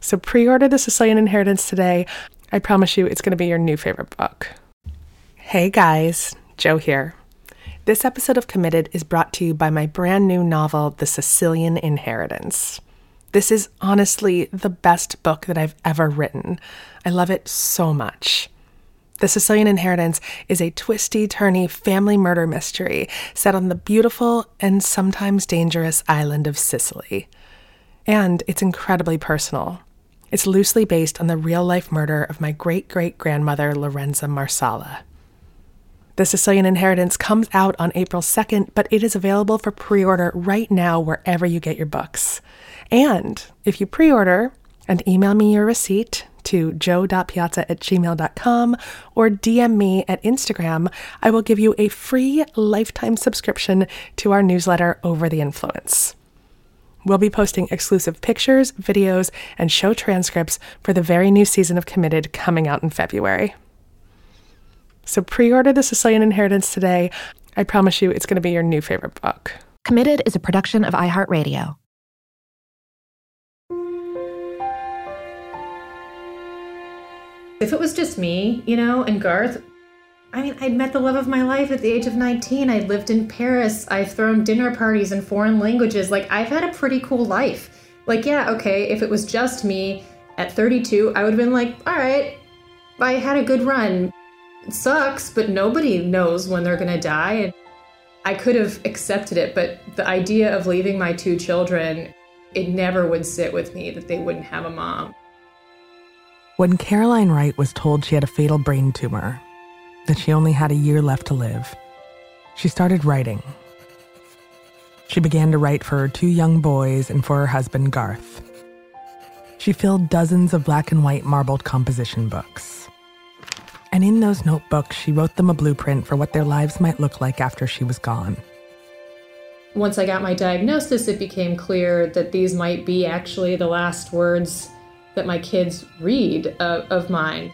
So pre order The Sicilian Inheritance today. I promise you it's going to be your new favorite book. Hey guys, Jo here. This episode of Committed is brought to you by my brand new novel, The Sicilian Inheritance. This is honestly the best book that I've ever written. I love it so much. The Sicilian Inheritance is a twisty, turny family murder mystery set on the beautiful and sometimes dangerous island of Sicily. And it's incredibly personal. It's loosely based on the real life murder of my great great grandmother, Lorenza Marsala. The Sicilian Inheritance comes out on April 2nd, but it is available for pre order right now wherever you get your books. And if you pre order and email me your receipt to joe.piazza at gmail.com or DM me at Instagram, I will give you a free lifetime subscription to our newsletter Over the Influence. We'll be posting exclusive pictures, videos, and show transcripts for the very new season of Committed coming out in February. So pre order The Sicilian Inheritance today. I promise you it's going to be your new favorite book. Committed is a production of iHeartRadio. If it was just me, you know, and Garth, I mean, I'd met the love of my life at the age of 19. I'd lived in Paris. I've thrown dinner parties in foreign languages. Like, I've had a pretty cool life. Like, yeah, okay, if it was just me at 32, I would have been like, all right, I had a good run. It sucks, but nobody knows when they're gonna die. And I could have accepted it, but the idea of leaving my two children, it never would sit with me that they wouldn't have a mom. When Caroline Wright was told she had a fatal brain tumor, that she only had a year left to live, she started writing. She began to write for her two young boys and for her husband, Garth. She filled dozens of black and white marbled composition books. And in those notebooks, she wrote them a blueprint for what their lives might look like after she was gone. Once I got my diagnosis, it became clear that these might be actually the last words that my kids read of, of mine.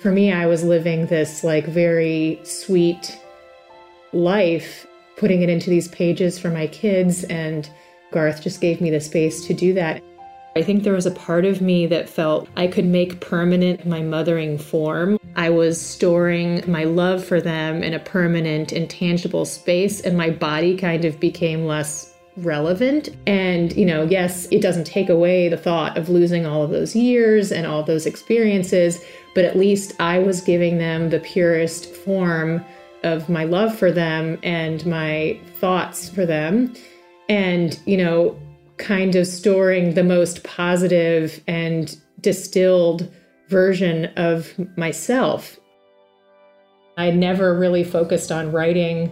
For me, I was living this like very sweet life, putting it into these pages for my kids, and Garth just gave me the space to do that. I think there was a part of me that felt I could make permanent my mothering form. I was storing my love for them in a permanent, intangible space, and my body kind of became less relevant. And, you know, yes, it doesn't take away the thought of losing all of those years and all those experiences, but at least I was giving them the purest form of my love for them and my thoughts for them. And, you know, kind of storing the most positive and distilled version of myself. I never really focused on writing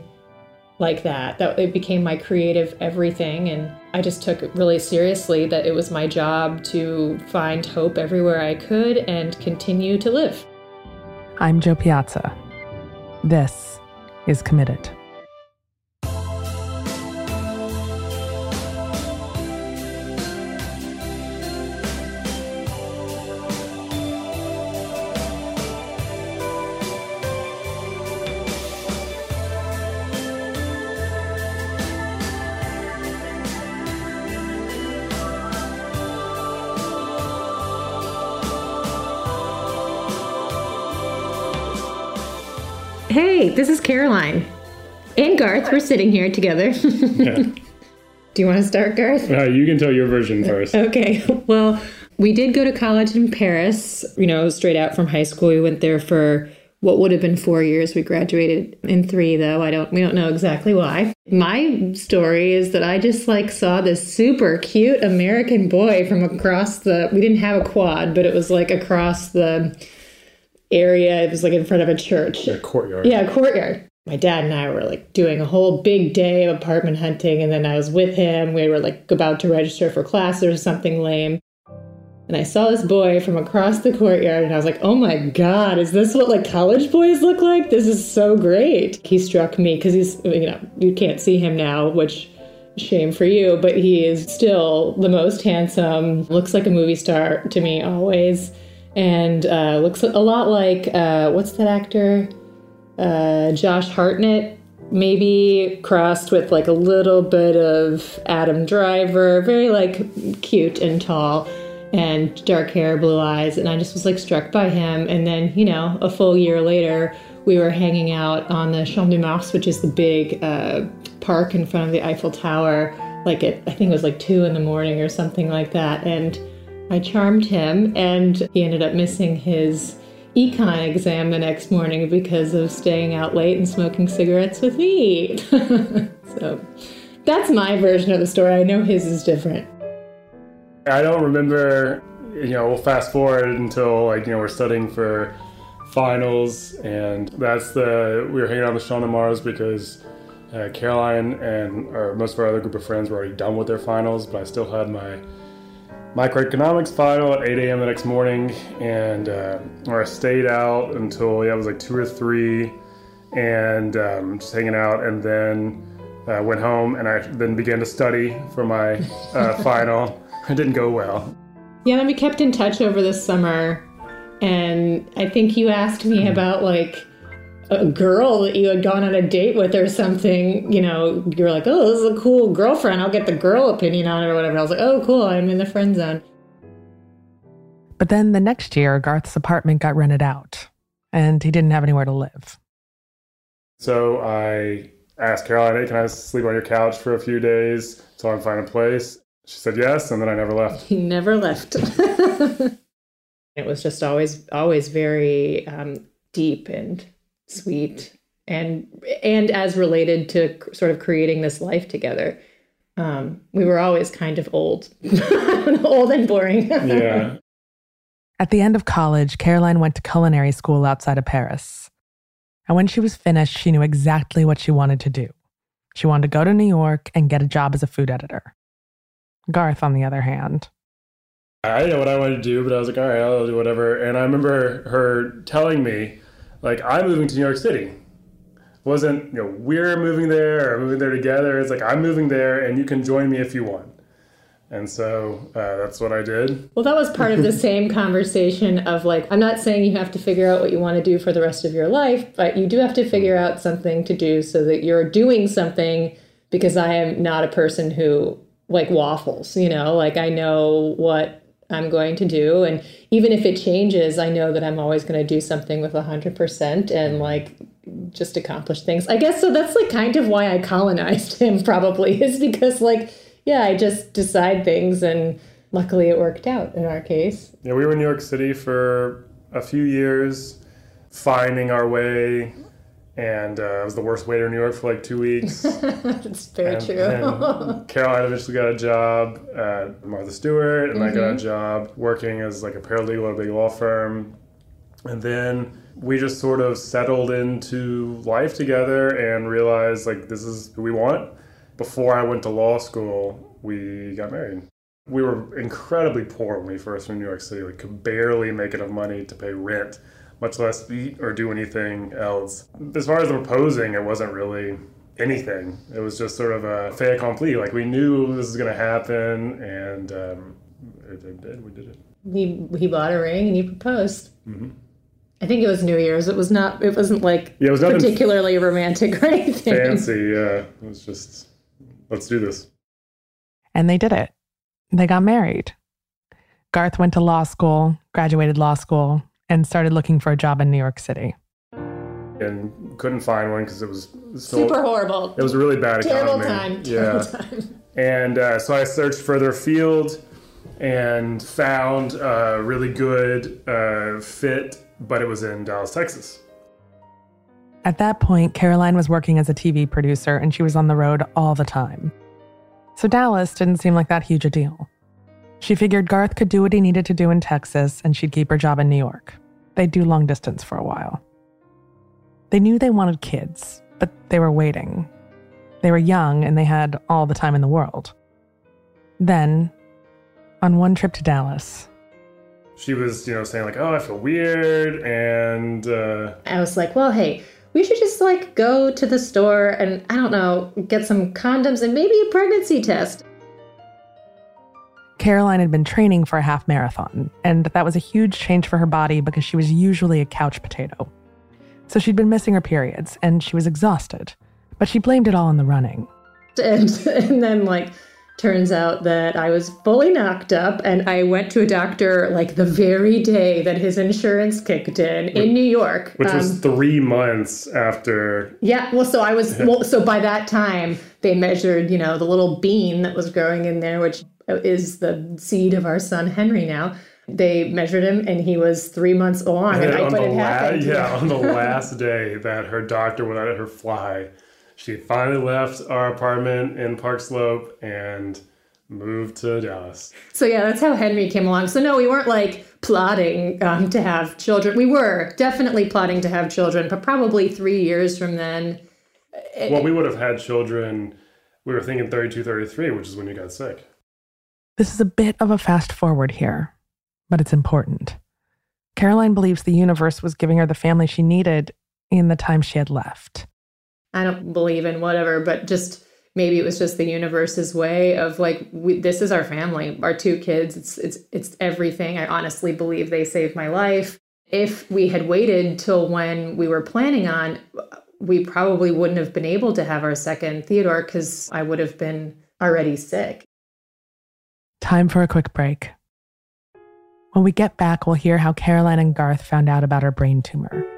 like that. That it became my creative everything and I just took it really seriously that it was my job to find hope everywhere I could and continue to live. I'm Jo Piazza. This is Committed. Garth, we're sitting here together. yeah. Do you want to start, Garth? Uh, you can tell your version first. Okay. Well, we did go to college in Paris, you know, straight out from high school. We went there for what would have been four years. We graduated in three, though. I don't, we don't know exactly why. My story is that I just like saw this super cute American boy from across the, we didn't have a quad, but it was like across the area. It was like in front of a church. A courtyard. Yeah, courtyard. My dad and I were like doing a whole big day of apartment hunting, and then I was with him. We were like about to register for class or something lame. And I saw this boy from across the courtyard, and I was like, oh my God, is this what like college boys look like? This is so great. He struck me because he's, you know, you can't see him now, which shame for you, but he is still the most handsome, looks like a movie star to me always, and uh, looks a lot like, uh, what's that actor? Uh, Josh Hartnett, maybe crossed with like a little bit of Adam Driver, very like cute and tall and dark hair, blue eyes. And I just was like struck by him. And then, you know, a full year later, we were hanging out on the Champ de Mars, which is the big uh, park in front of the Eiffel Tower, like I think it was like two in the morning or something like that. And I charmed him, and he ended up missing his econ exam the next morning because of staying out late and smoking cigarettes with me. so that's my version of the story. I know his is different. I don't remember, you know, we'll fast forward until like, you know, we're studying for finals and that's the, we were hanging out with the and Mars because uh, Caroline and our, most of our other group of friends were already done with their finals, but I still had my microeconomics final at 8 a.m. the next morning and uh, or I stayed out until, yeah, it was like two or three and um, just hanging out and then uh, went home and I then began to study for my uh, final. It didn't go well. Yeah, then we kept in touch over the summer, and I think you asked me about like a girl that you had gone on a date with or something. You know, you're like, "Oh, this is a cool girlfriend. I'll get the girl opinion on it or whatever." I was like, "Oh, cool. I'm in the friend zone." But then the next year, Garth's apartment got rented out, and he didn't have anywhere to live. So I asked Caroline, "Hey, can I sleep on your couch for a few days so I can find a place?" She said yes, and then I never left. He never left. it was just always, always very um, deep and sweet, and and as related to sort of creating this life together. Um, we were always kind of old, old and boring. yeah. At the end of college, Caroline went to culinary school outside of Paris. And when she was finished, she knew exactly what she wanted to do. She wanted to go to New York and get a job as a food editor. Garth, on the other hand, I didn't know what I wanted to do, but I was like, all right, I'll do whatever. And I remember her telling me, like, I'm moving to New York City. Wasn't, you know, we're moving there or moving there together. It's like, I'm moving there and you can join me if you want. And so uh, that's what I did. Well, that was part of the same conversation of like, I'm not saying you have to figure out what you want to do for the rest of your life, but you do have to figure out something to do so that you're doing something because I am not a person who like waffles, you know, like I know what I'm going to do. And even if it changes, I know that I'm always going to do something with 100% and like just accomplish things. I guess so. That's like kind of why I colonized him, probably, is because like, yeah, I just decide things and luckily it worked out in our case. Yeah, we were in New York City for a few years, finding our way. And uh, I was the worst waiter in New York for like two weeks. That's very and, true. and Caroline eventually got a job at Martha Stewart, and I got a Mm-hmm. job working as like a paralegal at a big law firm. And then we just sort of settled into life together and realized like this is who we want. Before I went to law school, we got married. We were incredibly poor when we first were in New York City. We could barely make enough money to pay rent, much less eat or do anything else. As far as the proposing, it wasn't really anything. It was just sort of a fait accompli. Like we knew this was going to happen, and um, it, it did. We did it. He, he bought a ring and he proposed. I think it was New Year's. It was not, it wasn't like Yeah, it was nothing particularly romantic or anything. fancy. Yeah, it was just let's do this. and they did it. They got married. Garth went to law school, graduated law school, and started looking for a job in New York City. And couldn't find one because it was still, Super horrible. It was a really bad Terrible economy. time. Terrible yeah. time. And uh, so I searched further afield and found a really good uh, fit, but it was in Dallas, Texas. At that point, Caroline was working as a TV producer and she was on the road all the time. So Dallas didn't seem like that huge a deal. She figured Garth could do what he needed to do in Texas and she'd keep her job in New York. They'd do long distance for a while. They knew they wanted kids, but they were waiting. They were young and they had all the time in the world. Then, on one trip to Dallas, she was, you know, saying like, "Oh, I feel weird," and uh, I was like, "Well, hey, we should just like go to the store and I don't know, get some condoms and maybe a pregnancy test." Caroline had been training for a half marathon, and that was a huge change for her body because she was usually a couch potato. So she'd been missing her periods and she was exhausted, but she blamed it all on the running. And, and then, like, turns out that I was fully knocked up and I went to a doctor like the very day that his insurance kicked in in New York. Which um, was three months after. Yeah. Well, so I was, well, so by that time they measured, you know, the little bean that was growing in there, which is the seed of our son Henry now. They measured him and he was three months along. And, and I, but it la- happened. Yeah, on the last day that her doctor would let her fly, she finally left our apartment in Park Slope and moved to Dallas. So yeah, that's how Henry came along. So no, we weren't like plotting um, to have children. We were definitely plotting to have children, but probably three years from then. Well, we would have had children. We were thinking 32, 33, which is when you got sick. This is a bit of a fast forward here, but it's important. Caroline believes the universe was giving her the family she needed in the time she had left. I don't believe in whatever, but just maybe it was just the universe's way of like we, this is our family, our two kids. It's it's it's everything. I honestly believe they saved my life. If we had waited till when we were planning on, we probably wouldn't have been able to have our second Theodore because I would have been already sick. Time for a quick break. When we get back, we'll hear how Caroline and Garth found out about her brain tumor.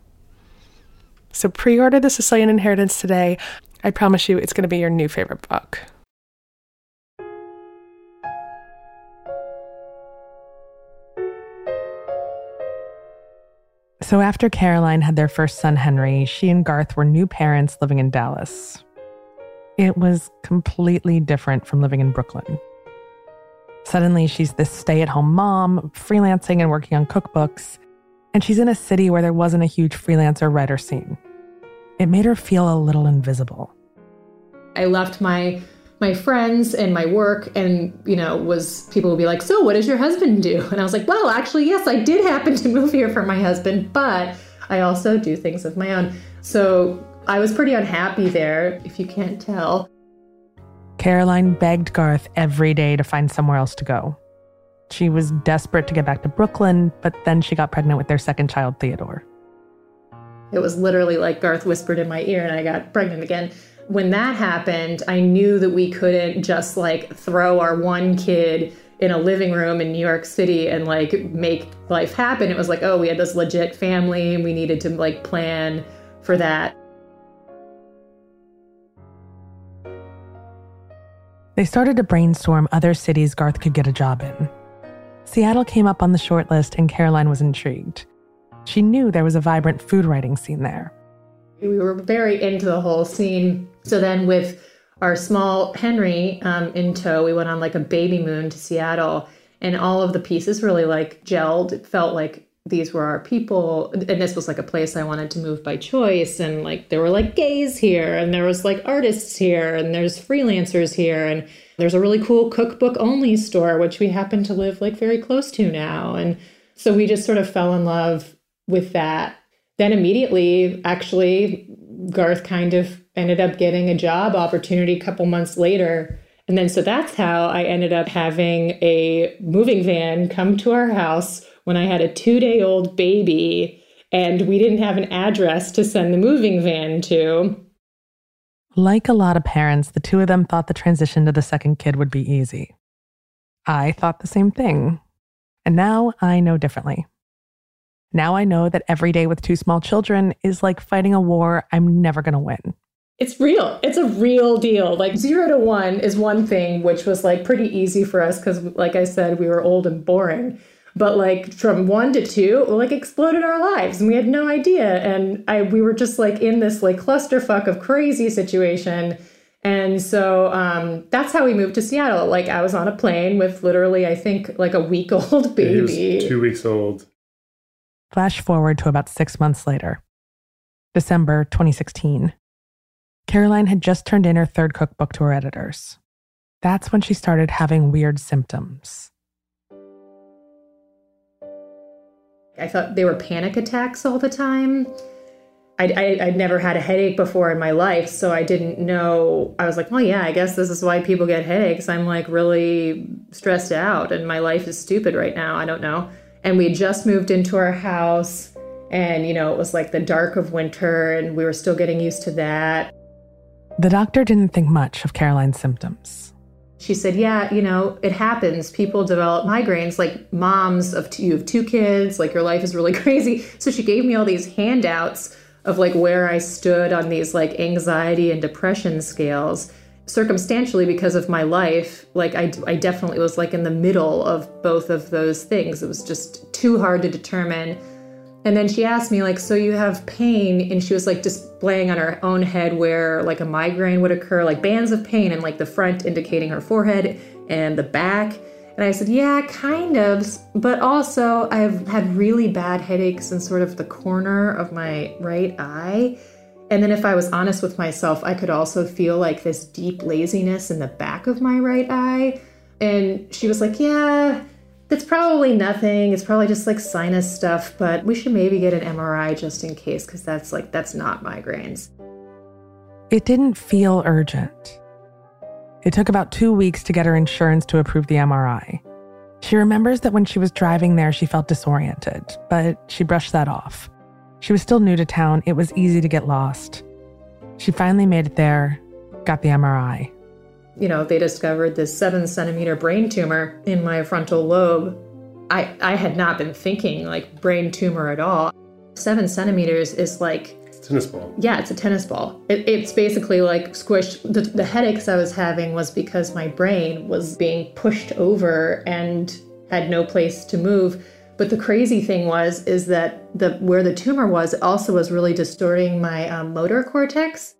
So pre order The Sicilian Inheritance today. I promise you it's going to be your new favorite book. So after Caroline had their first son, Henry, she and Garth were new parents living in Dallas. It was completely different from living in Brooklyn. Suddenly, she's this stay at home mom, freelancing and working on cookbooks, and she's in a city where there wasn't a huge freelancer writer scene. It made her feel a little invisible. I left my my friends and my work and you know was people would be like so what does your husband do and i was like well actually yes i did happen to move here for my husband but i also do things of my own so i was pretty unhappy there if you can't tell caroline begged garth every day to find somewhere else to go she was desperate to get back to brooklyn but then she got pregnant with their second child theodore it was literally like garth whispered in my ear and i got pregnant again when that happened, I knew that we couldn't just like throw our one kid in a living room in New York City and like make life happen. It was like, oh, we had this legit family and we needed to like plan for that. They started to brainstorm other cities Garth could get a job in. Seattle came up on the short list and Caroline was intrigued. She knew there was a vibrant food writing scene there. We were very into the whole scene. So then with our small Henry um, in tow. We went on like a baby moon to Seattle, and all of the pieces really like gelled. It felt like these were our people and this was like a place i wanted to move by choice and like there were like gays here and there was like artists here and there's freelancers here and there's a really cool cookbook only store which we happen to live like very close to now. And so we just sort of fell in love with that. Then immediately actually garth kind of ended up getting a job opportunity a couple months later. And then so that's how i ended up having a moving van come to our house when I had a two day old baby and we didn't have an address to send the moving van to. Like a lot of parents, the two of them thought the transition to the second kid would be easy. I thought the same thing. And now I know differently. Now I know that every day with two small children is like fighting a war I'm never going to win. It's real. It's a real deal. Like zero to one is one thing, which was like pretty easy for us because, like I said, we were old and boring but like from one to two like exploded our lives and we had no idea. And i we were just like in this like clusterfuck of crazy situation. And so um, that's how we moved to seattle. Like i was on a plane with literally i think like a week old baby. two weeks old. Flash forward to about six months later. December 2016 caroline had just turned in her third cookbook to her editors. That's when she started having weird symptoms I thought they were panic attacks all the time. I'd, I'd, never had a headache before in my life, so I didn't know. I was like, well, yeah, I guess this is why people get headaches. I'm like really stressed out, and my life is stupid right now. I don't know. And we just moved into our house, and you know, it was like the dark of winter, and we were still getting used to that. The doctor didn't think much of Caroline's symptoms she said, Yeah, you know, it happens. People develop migraines, like moms of two, you have two kids, like your life is really crazy. So she gave me all these handouts of like where I stood on these like anxiety and depression scales. Circumstantially, because of my life, like I, I definitely was like in the middle of both of those things. It was just too hard to determine and then she asked me, like, so you have pain? And she was like displaying on her own head where like a migraine would occur, like bands of pain, and like the front indicating her forehead and the back. And I said, yeah, kind of. But also, I've had really bad headaches in sort of the corner of my right eye. And then, if I was honest with myself, I could also feel like this deep laziness in the back of my right eye. And she was like, yeah, it's probably nothing. It's probably just like sinus stuff, but we should maybe get an MRI just in case because that's like, that's not migraines. It didn't feel urgent. It took about two weeks to get her insurance to approve the MRI. She remembers that when she was driving there, she felt disoriented, but she brushed that off. She was still new to town. It was easy to get lost. She finally made it there, got the MRI you know, they discovered this seven centimeter brain tumor in my frontal lobe. I, I had not been thinking like brain tumor at all. Seven centimeters is like tennis ball. Yeah, it's a tennis ball. It, it's basically like squished. The, the headaches I was having was because my brain was being pushed over and had no place to move. But the crazy thing was is that the where the tumor was also was really distorting my um, motor cortex.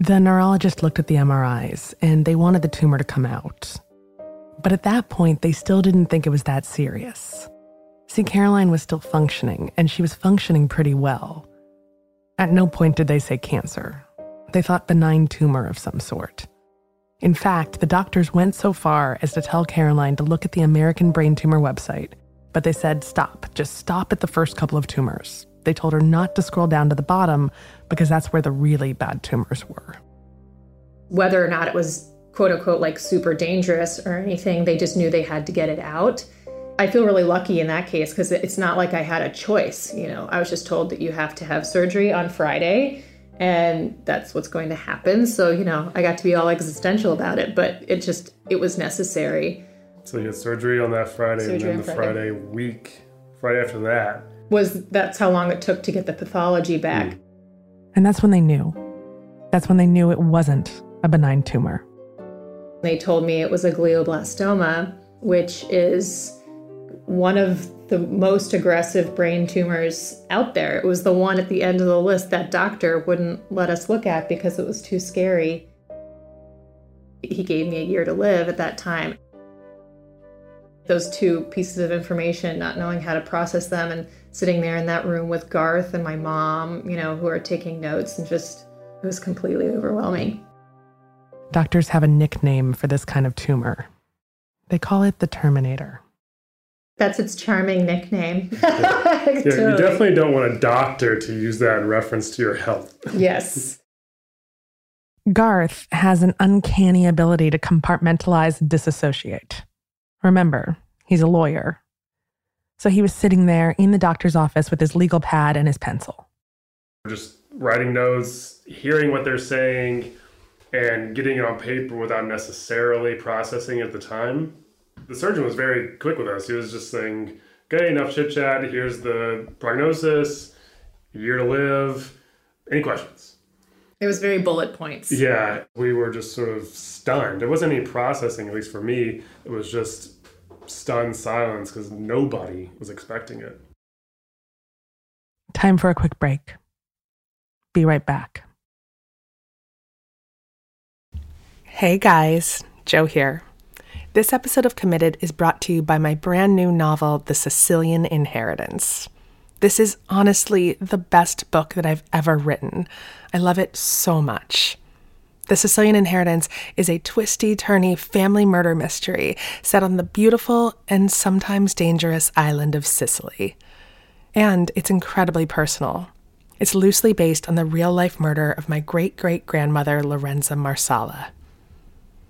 The neurologist looked at the MRIs and they wanted the tumor to come out. But at that point, they still didn't think it was that serious. See, Caroline was still functioning, and she was functioning pretty well. At no point did they say cancer. They thought benign tumor of some sort. In fact, the doctors went so far as to tell Caroline to look at the American Brain Tumor website, but they said stop, just stop at the first couple of tumors. They told her not to scroll down to the bottom because that's where the really bad tumors were. Whether or not it was quote unquote like super dangerous or anything, they just knew they had to get it out. I feel really lucky in that case because it's not like I had a choice. You know, I was just told that you have to have surgery on Friday and that's what's going to happen. So, you know, I got to be all existential about it, but it just, it was necessary. So you had surgery on that Friday surgery and then the Friday. Friday week, Friday after that, was that's how long it took to get the pathology back. Mm. And that's when they knew. That's when they knew it wasn't a benign tumor. They told me it was a glioblastoma, which is one of the most aggressive brain tumors out there. It was the one at the end of the list that doctor wouldn't let us look at because it was too scary. He gave me a year to live at that time. Those two pieces of information, not knowing how to process them, and sitting there in that room with Garth and my mom, you know, who are taking notes, and just, it was completely overwhelming. Doctors have a nickname for this kind of tumor. They call it the Terminator. That's its charming nickname. Yeah, you Totally. definitely don't want a doctor to use that in reference to your health. Yes. Garth has an uncanny ability to compartmentalize and disassociate. Remember, he's a lawyer. So he was sitting there in the doctor's office with his legal pad and his pencil. Just writing notes, hearing what they're saying, and getting it on paper without necessarily processing at the time. The surgeon was very quick with us. He was just saying, okay, enough chit chat. Here's the prognosis, year to live. Any questions? It was very bullet points. Yeah, we were just sort of stunned. There wasn't any processing, at least for me. It was just stunned silence because nobody was expecting it. Time for a quick break. Be right back. Hey guys, Jo here. This episode of Committed is brought to you by my brand new novel, The Sicilian Inheritance. This is honestly the best book that I've ever written. I love it so much. The Sicilian Inheritance is a twisty, turny family murder mystery set on the beautiful and sometimes dangerous island of Sicily. And it's incredibly personal. It's loosely based on the real life murder of my great great grandmother, Lorenza Marsala.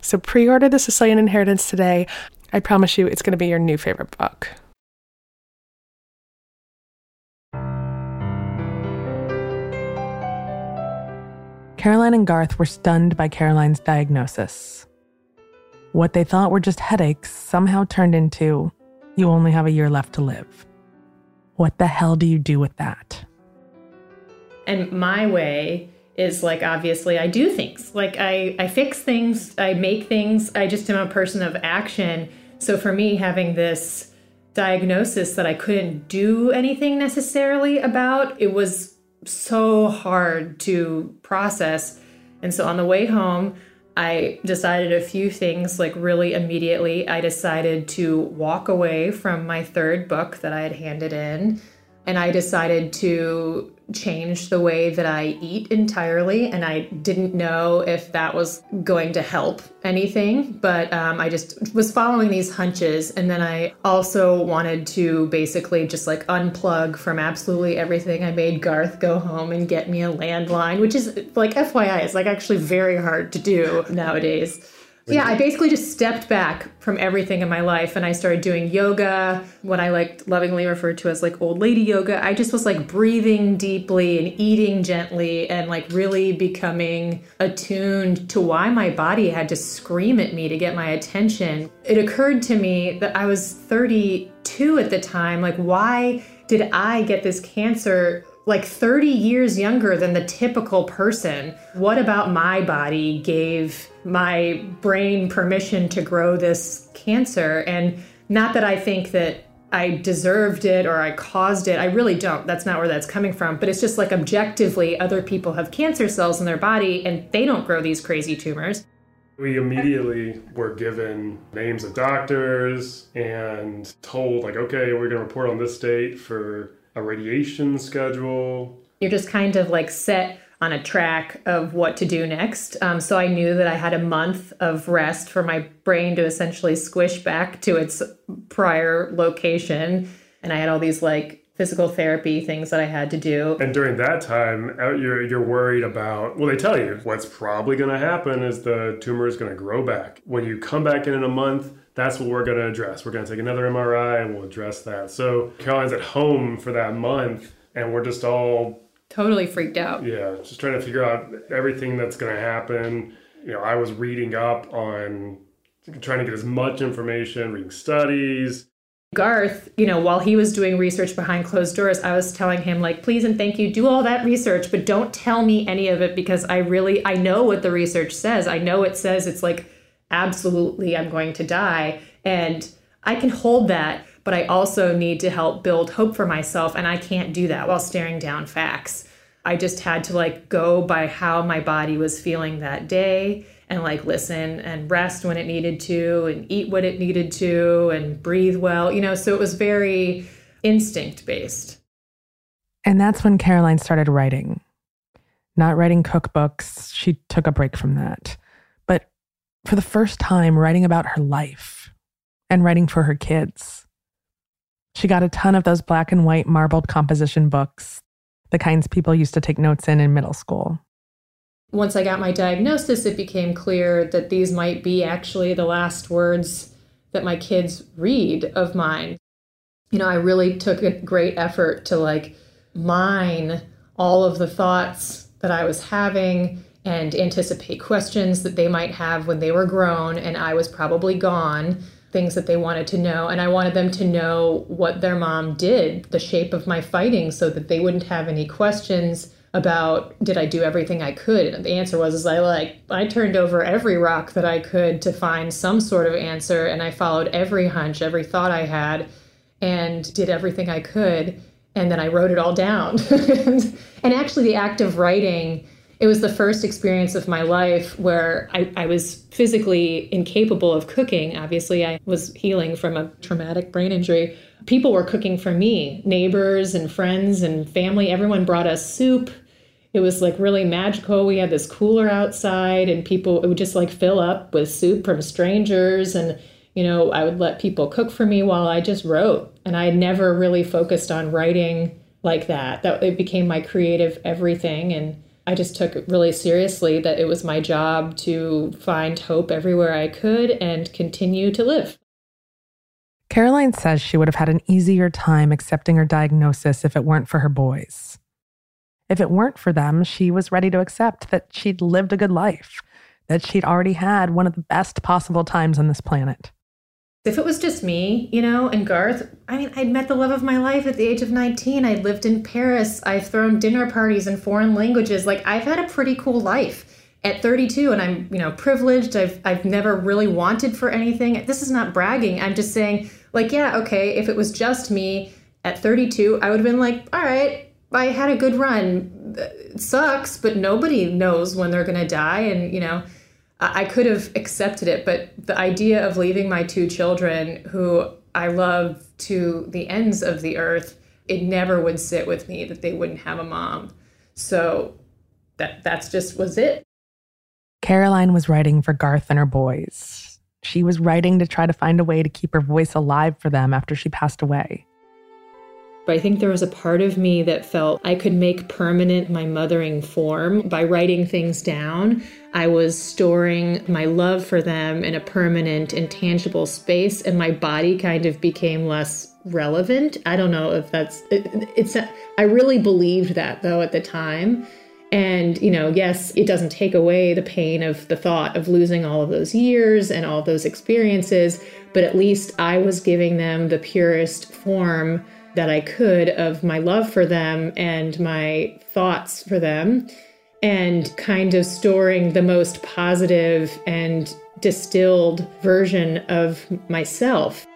So pre order The Sicilian Inheritance today. I promise you it's going to be your new favorite book. Caroline and Garth were stunned by Caroline's diagnosis. What they thought were just headaches somehow turned into you only have a year left to live. What the hell do you do with that? And my way is like obviously I do things. Like I I fix things, I make things. I just am a person of action. So for me having this diagnosis that I couldn't do anything necessarily about, it was so hard to process. And so on the way home, I decided a few things like really immediately. I decided to walk away from my third book that I had handed in, and I decided to change the way that I eat entirely. And I didn't know if that was going to help anything, but um, I just was following these hunches. And then I also wanted to basically just like unplug from absolutely everything. I made Garth go home and get me a landline, which is like FYI, it's like actually very hard to do nowadays. Yeah, I basically just stepped back from everything in my life and I started doing yoga, what I like lovingly referred to as like old lady yoga. I just was like breathing deeply and eating gently and like really becoming attuned to why my body had to scream at me to get my attention. It occurred to me that I was 32 at the time. Like, why did I get this cancer like 30 years younger than the typical person. What about my body gave my brain permission to grow this cancer? And not that I think that I deserved it or I caused it. I really don't. That's not where that's coming from. But it's just like objectively, other people have cancer cells in their body and they don't grow these crazy tumors. We immediately were given names of doctors and told, like, okay, we're going to report on this date for a radiation schedule. You're just kind of like set on a track of what to do next. Um, so I knew that I had a month of rest for my brain to essentially squish back to its prior location. And I had all these like physical therapy things that I had to do. And during that time, you're, you're worried about, well, they tell you what's probably going to happen is the tumor is going to grow back. When you come back in in a month, that's what we're going to address. We're going to take another MRI and we'll address that. So Caroline's at home for that month, and we're just all totally freaked out. Yeah, just trying to figure out everything that's going to happen. You know, I was reading up on trying to get as much information, reading studies. Garth, you know, while he was doing research behind closed doors, I was telling him like, please and thank you, do all that research, but don't tell me any of it because I really I know what the research says. I know it says it's like absolutely I'm going to die. And I can hold that, but I also need to help build hope for myself. And I can't do that while staring down facts. I just had to like go by how my body was feeling that day and like listen and rest when it needed to and eat what it needed to and breathe well, you know. So it was very instinct based. And that's when Caroline started writing. Not writing cookbooks, she took a break from that for the first time writing about her life and writing for her kids. She got a ton of those black and white marbled composition books, the kinds people used to take notes in in middle school. Once I got my diagnosis, it became clear that these might be actually the last words that my kids read of mine. You know, I really took a great effort to like mine all of the thoughts that I was having and anticipate questions that they might have when they were grown and I was probably gone, things that they wanted to know. And I wanted them to know what their mom did, the shape of my fighting, so that they wouldn't have any questions about did I do everything I could? And the answer was is I like I turned over every rock that I could to find some sort of answer and I followed every hunch, every thought I had and did everything I could and then I wrote it all down. and, and actually the act of writing it was the first experience of my life where I, I, was physically incapable of cooking. Obviously, I was healing from a traumatic brain injury. People were cooking for me, neighbors and friends and family. Everyone brought us soup. It was like really magical. We had this cooler outside, and people, it would just like fill up with soup from strangers. And, you know, I would let people cook for me while I just wrote. And I never really focused on writing like that. That it became my creative everything. And I just took it really seriously that it was my job to find hope everywhere I could and continue to live. Caroline says she would have had an easier time accepting her diagnosis if it weren't for her boys. If it weren't for them, she was ready to accept that she'd lived a good life, that she'd already had one of the best possible times on this planet. If it was just me, you know, and Garth, I mean, I'd met the love of my life at the age of 19. I'd lived in Paris. I've thrown dinner parties in foreign languages. Like, I've had a pretty cool life at 32 and I'm, you know, privileged. I've I've never really wanted for anything. This is not bragging. I'm just saying like, yeah, okay, if it was just me at 32, I would have been like, all right, I had a good run. It sucks, but nobody knows when they're going to die and, you know, I could have accepted it, but the idea of leaving my two children, who I love to the ends of the earth, it never would sit with me that they wouldn't have a mom. So that that's just was it. Caroline was writing for Garth and her boys. She was writing to try to find a way to keep her voice alive for them after she passed away. But I think there was a part of me that felt I could make permanent my mothering form by writing things down. I was storing my love for them in a permanent, intangible space, and my body kind of became less relevant. I don't know if that's it, it's. I really believed that though at the time. And, you know, yes, it doesn't take away the pain of the thought of losing all of those years and all those experiences, but at least I was giving them the purest form that I could of my love for them and my thoughts for them, and kind of storing the most positive and distilled version of myself.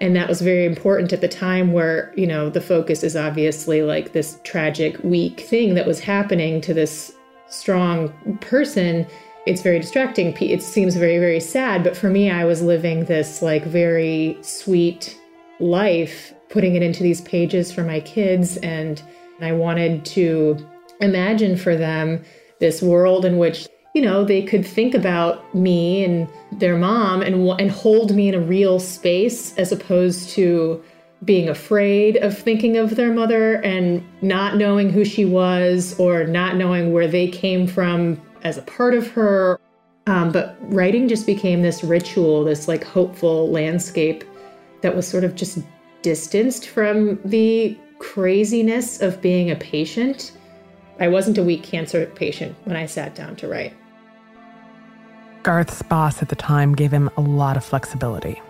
And that was very important at the time where, you know, the focus is obviously like this tragic, weak thing that was happening to this strong person. It's very distracting. It seems very, very sad. But for me, I was living this like very sweet life putting it into these pages for my kids. And I wanted to imagine for them this world in which, you know, they could think about me and their mom and, and hold me in a real space as opposed to being afraid of thinking of their mother and not knowing who she was or not knowing where they came from as a part of her. Um, but writing just became this ritual, this like hopeful landscape that was sort of just distanced from the craziness of being a patient. I wasn't a weak cancer patient when I sat down to write. Garth's boss at the time gave him a lot of flexibility.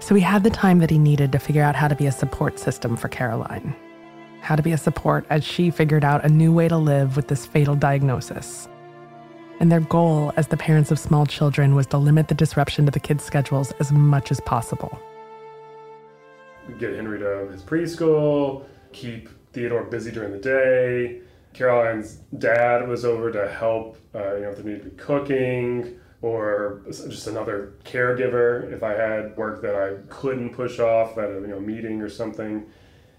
So he had the time that he needed to figure out how to be a support system for Caroline, how to be a support as she figured out a new way to live with this fatal diagnosis. And their goal as the parents of small children was to limit the disruption to the kids' schedules as much as possible. Get Henry to his preschool, keep Theodore busy during the day. Caroline's dad was over to help, uh, you know, if there needed to be cooking or just another caregiver if I had work that I couldn't push off at a you know meeting or something.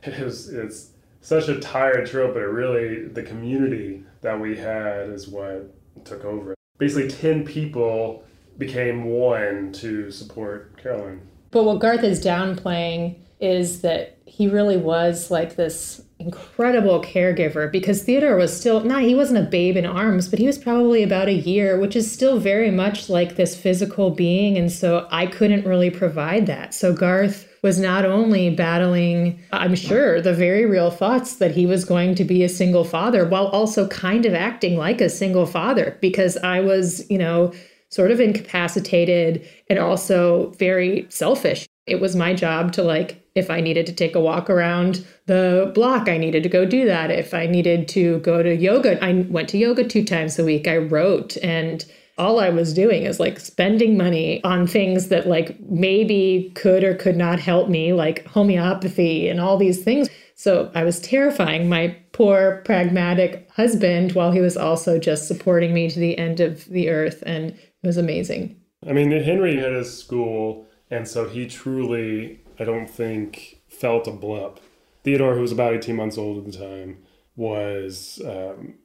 It was it's such a tired trope, but it really the community that we had is what took over. Basically, 10 people became one to support Caroline. But what Garth is downplaying is that he really was like this incredible caregiver because Theodore was still not he wasn't a babe in arms but he was probably about a year which is still very much like this physical being. And so I couldn't really provide that. So Garth was not only battling I'm sure the very real thoughts that he was going to be a single father while also kind of acting like a single father because I was you know sort of incapacitated and also very selfish. It was my job to like if i needed to take a walk around the block i needed to go do that. If i needed to go to yoga i went to yoga two times a week. I wrote and all i was doing is like spending money on things that like maybe could or could not help me like homeopathy and all these things. So i was terrifying my poor pragmatic husband while he was also just supporting me to the end of the earth and it was amazing. I mean henry had his school and so he truly, I don't think, felt a blip. Theodore, who was about 18 months old at the time, was um,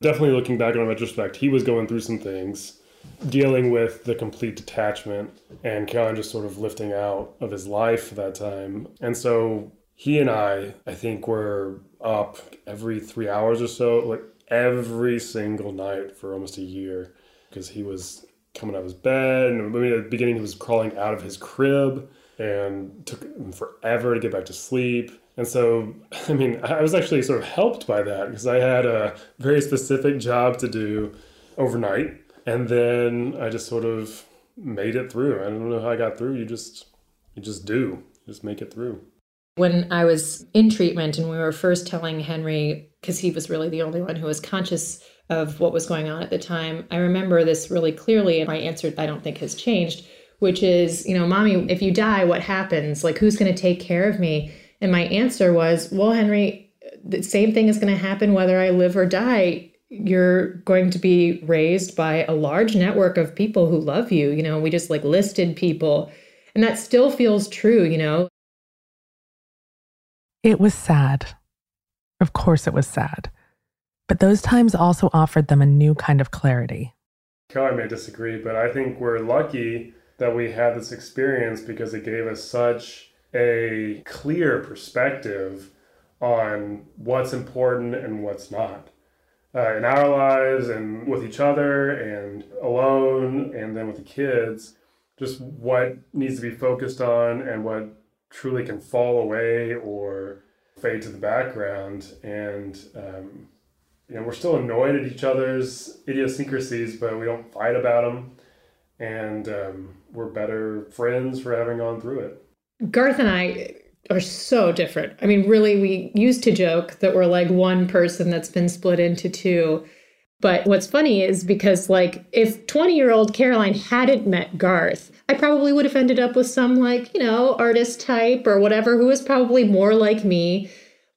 definitely looking back on retrospect, he was going through some things, dealing with the complete detachment, and Caroline just sort of lifting out of his life for that time. And so he and I, I think, were up every three hours or so, like every single night for almost a year, because he was coming out of his bed. And I mean, at the beginning, he was crawling out of his crib and took forever to get back to sleep. And so, I mean, I was actually sort of helped by that because I had a very specific job to do overnight. And then I just sort of made it through. I don't know how I got through. You just, you just do, you just make it through. When I was in treatment and we were first telling Henry, because he was really the only one who was conscious of what was going on at the time, I remember this really clearly, and my answer I don't think has changed, which is, you know, mommy, if you die, what happens? Like, who's going to take care of me? And my answer was, well, Henry, the same thing is going to happen whether I live or die. You're going to be raised by a large network of people who love you. You know, we just like listed people. And that still feels true, you know. It was sad. Of course, it was sad. But those times also offered them a new kind of clarity. Kelly may disagree, but I think we're lucky that we had this experience because it gave us such a clear perspective on what's important and what's not uh, in our lives and with each other and alone and then with the kids just what needs to be focused on and what truly can fall away or fade to the background and um, you know, we're still annoyed at each other's idiosyncrasies, but we don't fight about them. And um, we're better friends for having gone through it. Garth and I are so different. I mean, really, we used to joke that we're like one person that's been split into two. But what's funny is because, like, if 20 year old Caroline hadn't met Garth, I probably would have ended up with some, like, you know, artist type or whatever who was probably more like me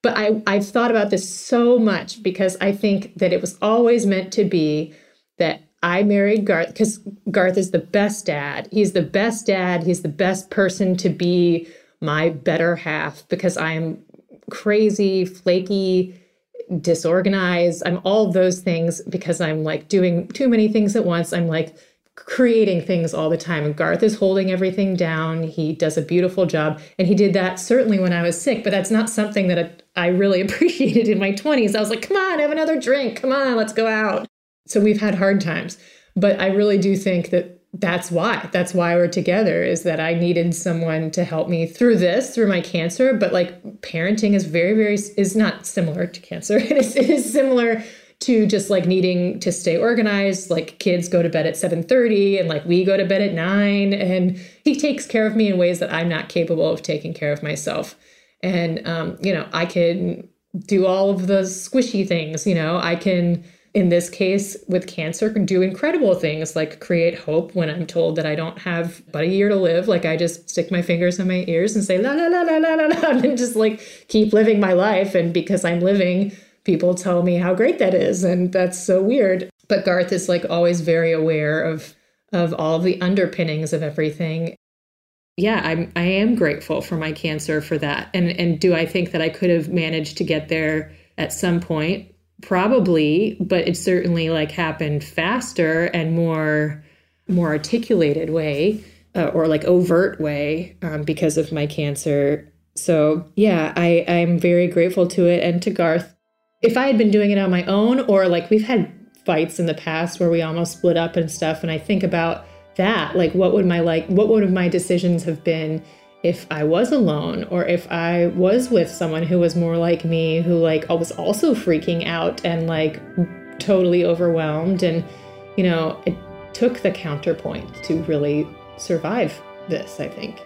but I, I've thought about this so much because I think that it was always meant to be that I married Garth because Garth is the best dad. He's the best dad. He's the best person to be my better half because I'm crazy, flaky, disorganized. I'm all those things because I'm like doing too many things at once. I'm like creating things all the time. And Garth is holding everything down. He does a beautiful job. And he did that certainly when I was sick, but that's not something that I really appreciated in my 20s. I was like, come on, have another drink. Come on, let's go out. So we've had hard times. But I really do think that that's why that's why we're together is that i needed someone to help me through this through my cancer but like parenting is very very is not similar to cancer it is, it is similar to just like needing to stay organized like kids go to bed at 7.30 and like we go to bed at 9 and he takes care of me in ways that i'm not capable of taking care of myself and um, you know i can do all of the squishy things you know i can in this case with cancer can do incredible things like create hope when i'm told that i don't have but a year to live. Like i just stick my fingers in my ears and say la la la la la la la and just like keep living my life. And because i'm living people tell me how great that is and that's so weird. But garth is like always very aware of of all the underpinnings of everything. Yeah i'm i am grateful for my cancer for that. And and do i think that i could have managed to get there at some point probably but it certainly like happened faster and more more articulated way uh, or like overt way um, because of my cancer. So yeah i i'm very grateful to it and to garth. If i had been doing it on my own or like we've had fights in the past where we almost split up and stuff and i think about that like what would my like what would my decisions have been if I was alone or if I was with someone who was more like me, who like was also freaking out and like totally overwhelmed. And, you know, it took the counterpoint to really survive this, I think.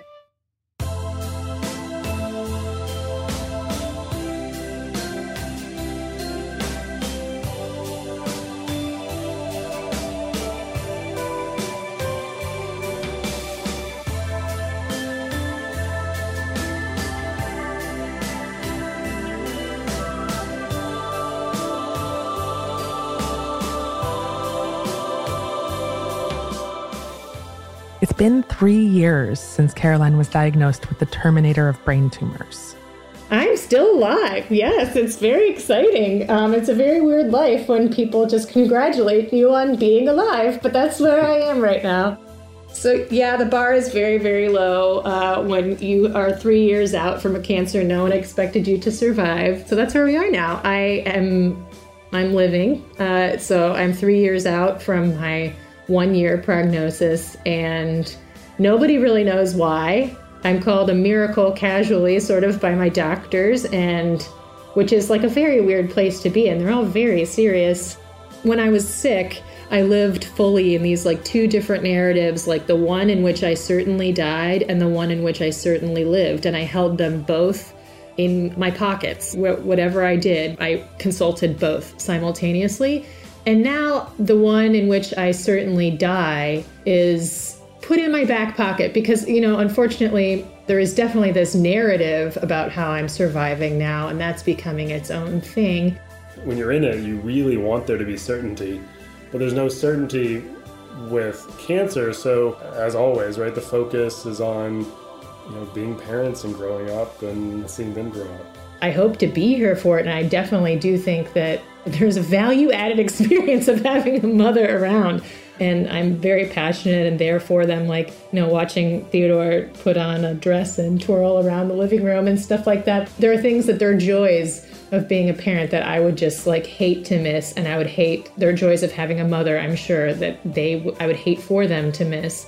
Been three years since Caroline was diagnosed with the terminator of brain tumors. I'm still alive. Yes, it's very exciting. Um, it's a very weird life when people just congratulate you on being alive, but that's where I am right now. So, yeah, the bar is very, very low uh, when you are three years out from a cancer. No one expected you to survive. So that's where we are now. I am, I'm living. Uh, so I'm three years out from my one year prognosis, and nobody really knows why. I'm called a miracle casually, sort of, by my doctors, and which is like a very weird place to be and They're all very serious. When I was sick, I lived fully in these like two different narratives, like the one in which I certainly died and the one in which I certainly lived. And I held them both in my pockets. Wh- whatever I did, I consulted both simultaneously. And now the one in which I certainly die is put in my back pocket because, you know, unfortunately, there is definitely this narrative about how I'm surviving now, and that's becoming its own thing. When you're in it, you really want there to be certainty, but there's no certainty with cancer. So, as always, right, the focus is on, you know, being parents and growing up and seeing them grow up. I hope to be here for it, and I definitely do think that there's a value added experience of having a mother around. And I'm very passionate and there for them, like, you know, watching Theodore put on a dress and twirl around the living room and stuff like that. There are things that they're joys of being a parent that I would just like hate to miss. And I would hate their joys of having a mother, I'm sure that they, I would hate for them to miss.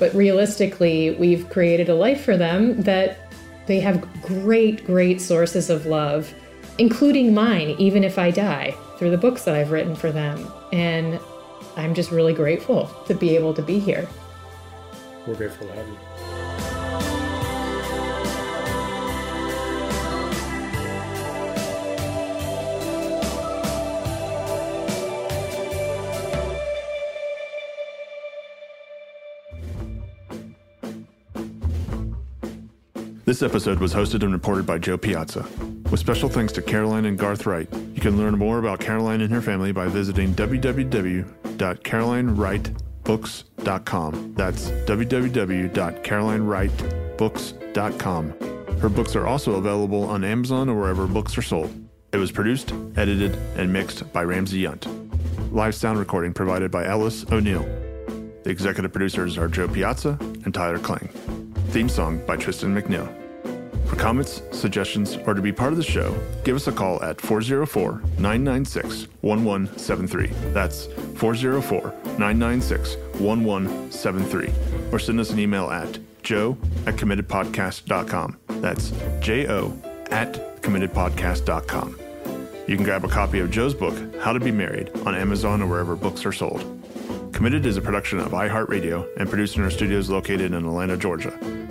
But realistically, we've created a life for them that they have great, great sources of love including mine, even if I die, through the books that I've written for them. And I'm just really grateful to be able to be here. We're grateful to have you. This episode was hosted and reported by Jo Piazza. With special thanks to Caroline and Garth Wright. You can learn more about Caroline and her family by visiting www.carolinewrightbooks.com. That's www.carolinewrightbooks.com. Her books are also available on Amazon or wherever books are sold. It was produced, edited, and mixed by Ramsey Yunt. Live sound recording provided by Ellis O'Neill. The executive producers are Jo Piazza and Tyler Kling. Theme song by Tristan McNeil. For comments, suggestions, or to be part of the show, give us a call at 404 996 1173. That's 404 996 1173 or send us an email at jo at committedpodcast.com. That's J O at committedpodcast.com. You can grab a copy of Jo's book, How to Be Married, on Amazon or wherever books are sold. Committed is a production of iHeartRadio and produced in our studios located in Atlanta, Georgia.